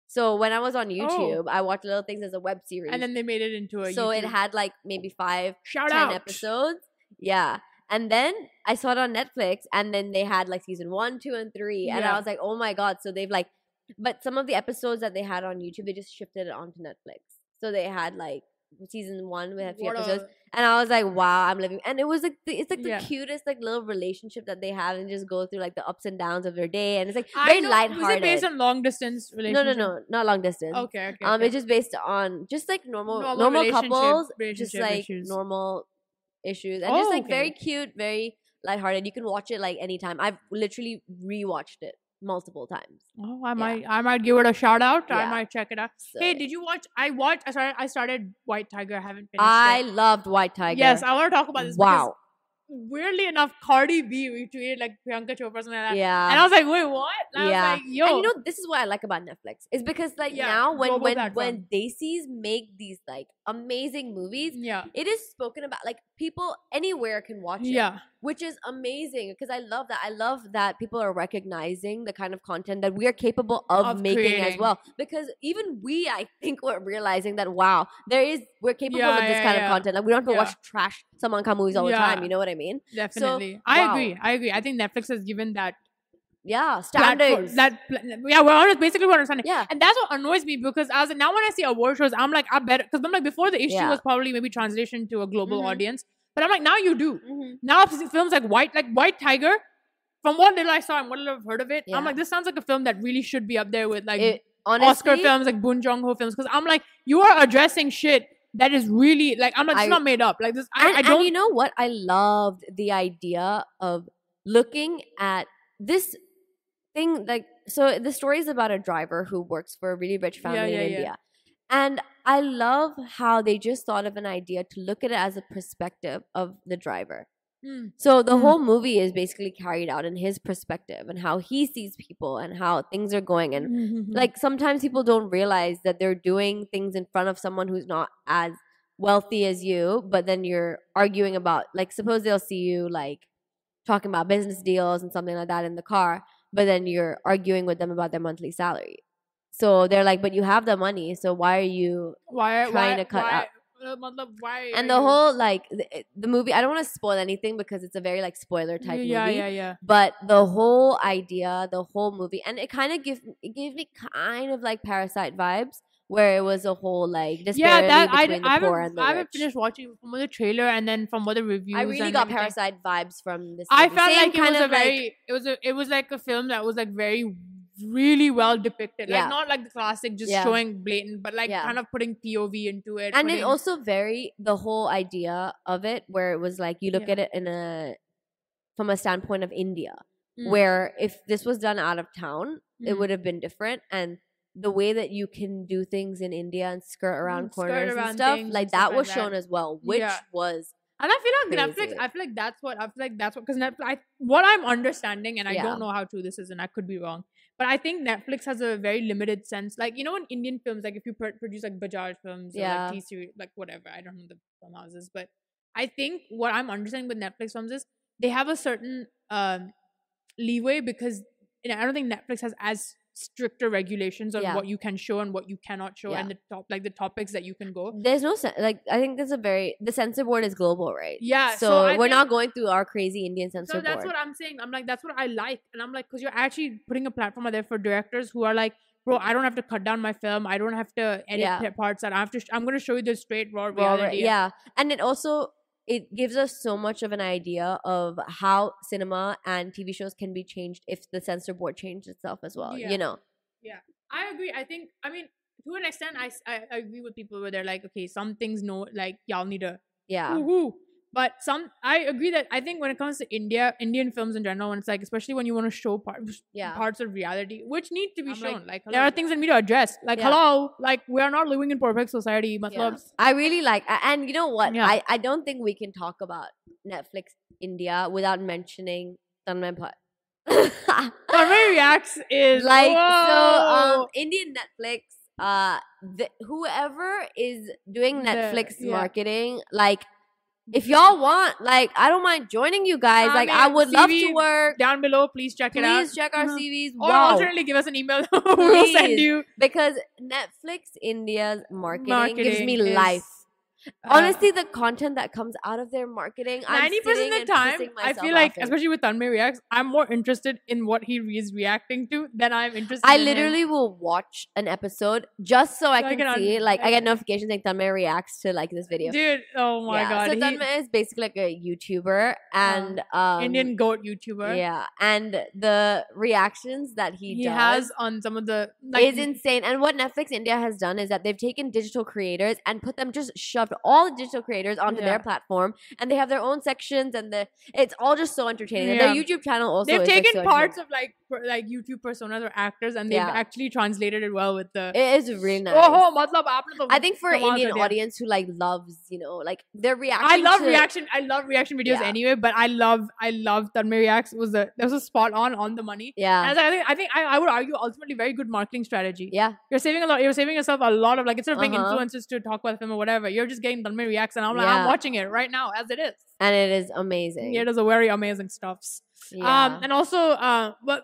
So when I was on oh. YouTube, I watched Little Things as a web series. Oh. and then they made it into a. so it had like maybe five, shout ten out episodes. Yeah. And then I saw it on Netflix, and then they had like season one, two, and three. And I was like, oh my God. So they've like, but some of the episodes that they had on YouTube, they just shifted it onto Netflix. So they had like season one, we had few What a- episodes. And I was like, wow, I'm living. And it was like, the, it's like the Yeah. cutest like little relationship that they have and just go through like the ups and downs of their day. And it's like I very know- Was it lighthearted. based on long distance relationship? no, no, no not long distance. Okay, okay. Um, okay. it's just based on just like normal Normal normal, couples, just like issues. normal issues, and Oh, just like okay. very cute, very lighthearted. You can watch it like anytime. I've literally rewatched it multiple times. Oh, I might, I might give it a shout out. I might check it out. So, Hey, did you watch? I watched. I started. I started White Tiger. I haven't finished. I it. loved White Tiger. Yes, I want to talk about this. wow. Weirdly enough, Cardi B retweeted like Priyanka Chopra something like that. Yeah. And I was like, wait, what? And Yeah. I was like, yo. and you know, this is what I like about Netflix. Is because like Yeah, now when when platform. when Desis make these like amazing movies, yeah. it is spoken about. Like people anywhere can watch it. Yeah. which is amazing because I love that. I love that people are recognizing the kind of content that we are capable of, Of making as well. Because even we, I think, we're realizing that wow, there is we're capable Yeah, of this yeah, kind yeah. of content. Like we don't have to watch trash Samanka movies all the time. You know what I mean? Definitely. I wow. agree. I agree. I think Netflix has given that Yeah, standards. That pla- yeah, we're honest, basically we're understanding. yeah, And that's what annoys me because I was like, now when I see award shows, I'm like, I better because I'm like before the issue Yeah. was probably maybe translation to a global Mhm. audience, but I'm like now you do. Mhm. Now I've seen films like White, like White Tiger. From what little I saw and what little I've heard of it, Yeah. I'm like, this sounds like a film that really should be up there with like It- honestly, Oscar films, like Bong Joon Ho films. Because I'm like, you are addressing shit that is really like I'm like, it's not made up. Like this, I, I don't. and you know what? I loved the idea of looking at this thing. Like, so the story is about a driver who works for a really rich family Yeah, in yeah, yeah. India. And I love how they just thought of an idea to look at it as a perspective of the driver. Mm. So the Mm. whole movie is basically carried out in his perspective and how he sees people and how things are going. And Mhm. like sometimes people don't realize that they're doing things in front of someone who's not as wealthy as you but then you're arguing about like suppose they'll see you like talking about business deals and something like that in the car but then you're arguing with them about their monthly salary so they're like but you have the money so why are you why trying why, to cut why, out- uh, why and the you- whole like the, the movie i don't want to spoil anything because it's a very like spoiler type yeah movie yeah yeah yeah. but the whole idea the whole movie and it kind of give it gave me kind of like parasite vibes where it was a whole like yeah disparity that I, between I the poor haven't and the I haven't finished watching from the trailer and then from what the reviews I really got everything. parasite vibes from this. I movie. felt Same like it was a like- very it was a it was like a film that was like very really well depicted Yeah. like not like the classic just Yeah. showing blatant but like Yeah. kind of putting POV into it and it also very the whole idea of it where it was like you look Yeah. at it in a from a standpoint of India Mm. where if this was done out of town it Mm. would have been different and the way that you can do things in India and skirt around Mm, skirt corners around and stuff things like and stuff that like was that. shown as well which Yeah. was And I feel like Netflix, I feel like that's what I feel like that's what because Netflix, I, what I'm understanding, and I Yeah. don't know how true this is, and I could be wrong, But I think Netflix has a very limited sense. Like you know, in Indian films, like if you pr- produce like Bajaj films or Yeah. like T series, like whatever, I don't know the film houses, but I think what I'm understanding with Netflix films is they have a certain um, leeway because you know, I don't think Netflix has as stricter regulations on Yeah. what you can show and what you cannot show Yeah. and the top like the topics that you can go. There's no like I think there's a very the censor board is global, right? Yeah, So, so we're think- not going through our crazy Indian censor board. So that's board. what I'm saying. I'm like, that's what I like. And I'm like, because you're actually putting a platform out there for directors who are like, bro, I don't have to cut down my film. I don't have to edit Yeah. parts that I have to, sh- I'm going to show you the straight raw Raw, reality. yeah, and it also it gives us so much of an idea of how cinema and TV shows can be changed if the censor board changed itself as well. Yeah. You know, Yeah, I agree. I think, I mean, to an extent, I I agree with people where they're like, okay, some things know, like, y'all need a yeah, woohoo. But some, I agree that I think when it comes to India, Indian films in general, when it's like, especially when you want to show parts, yeah. parts of reality, which need to be I'm shown. like, Like, there are things that need to address. Like, Yeah. hello, like, we are not living in perfect society. Yeah. I really like, and you know what? Yeah. I, I don't think we can talk about Netflix India without mentioning Tanmay Bhatt. [laughs] Tanmay reacts is like so, um, Indian Netflix, uh, the, whoever is doing The- Netflix yeah. marketing, like. If y'all want, like, I don't mind joining you guys. I like, I would love to work. down below. Please check it out. Please check our Mhm. CVs. Or Wow. alternately, give us an email. [laughs] we'll send you. because Netflix India's marketing, gives me life. Uh, Honestly, the content that comes out of their marketing, ninety percent of the time, I feel like, especially with Tanmay reacts, I'm more interested in what he is reacting to than I'm interested. I in him. literally will watch an episode just so I So I can can un- see. Like, I get notifications saying Tanmay reacts to like this video. dude. Oh my yeah. god, So he- Tanmay is basically like a YouTuber and um, Indian goat YouTuber. Yeah, and the reactions that he, he does has on some of the like is insane. And what Netflix India has done is that they've taken digital creators and put them just shoved all the digital creators onto Yeah. their platform, and they have their own sections, and the it's all just so entertaining. And their YouTube channel also They've is, like, taken so parts of like per, like YouTube personas or actors, and they've Yeah. actually translated it well with the. It is really nice. Oh, matlab, I think for kamal Indian audience who like loves, you know, like their reaction. I love to- reaction. I love reaction videos Yeah. anyway, but I love I love Tanmay reacts was the that was a spot on on the money. Yeah, And I think I think I, I would argue ultimately very good marketing strategy. yeah, You're saving a lot. You're saving yourself a lot of like instead of Uh-huh. influencers to talk about film or whatever, you're just getting Tanmay reacts, and I'm like Yeah. I'm watching it right now as it is. and it is amazing. Yeah, it is a very amazing stuffs. Yeah. Um, and also uh, but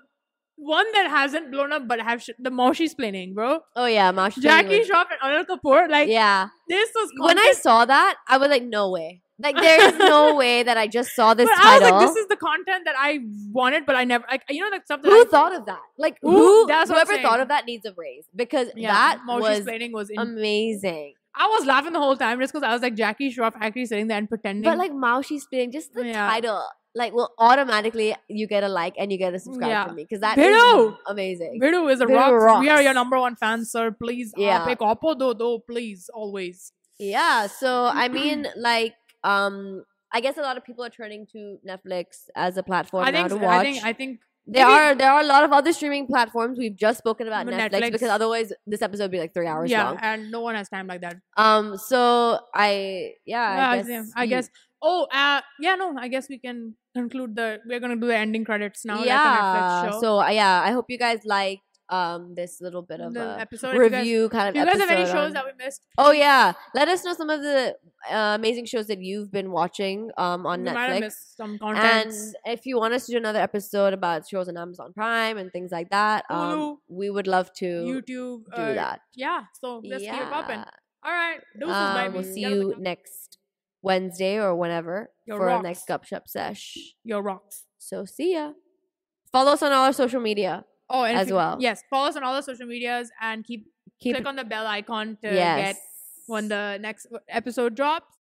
one that hasn't blown up but have sh- the Moshi's planning, bro. oh yeah, Mash Jackie Shroff and Anil Kapoor, like Yeah, this was when I saw that, I was like, no way. Like there is no [laughs] way that I just saw this but I was like, this is the content that I wanted, but I never like you know like something. who I, thought of that? Like Who- who? that's whoever thought of that needs a raise because yeah, that Moshi's was planning was in, amazing. I was laughing the whole time just because I was like Jackie Shroff actually sitting there and pretending. But like Maushi spinning, just the Yeah. title, like will automatically you get a like and you get a subscribe Yeah. from me because that is amazing. Bhidu is a rock. We are your number one fan, sir. Please, Yeah. Pick oppo do do, please, always. Yeah. So I mean, like, um, I guess a lot of people are turning to Netflix as a platform I now think. to so- watch. I think. I think. There maybe- are there are a lot of other streaming platforms. We've just spoken about Netflix, Netflix- because otherwise this episode would be like three hours Yeah, long. and no one has time like that. Um. So I yeah. Yeah, I guess. yeah, I guess. Oh, uh, yeah, no, I guess we can conclude the. We're gonna do the ending credits now. yeah. like a Netflix show. So uh, yeah, I hope you guys liked um this little bit of the a episode. You guys- review kind of. If you guys have any episode shows on- that we missed, Oh yeah, let us know some of the uh, amazing shows that you've been watching um on we might have Netflix. missed some And if you want us to do another episode about shows on Amazon Prime and things like that, um, Hulu, we would love to YouTube, do uh, that. Yeah, so let's keep it popping. All right, Um, we'll see Get us a you next Wednesday or whenever Yo, for our next next Gupshup sesh. Yo, rocks. So see ya. Follow us on all our social media. Oh, and As you- well. Yes, follow us on all the social medias and keep, Keep click on the bell icon to yes. get when the next episode drops.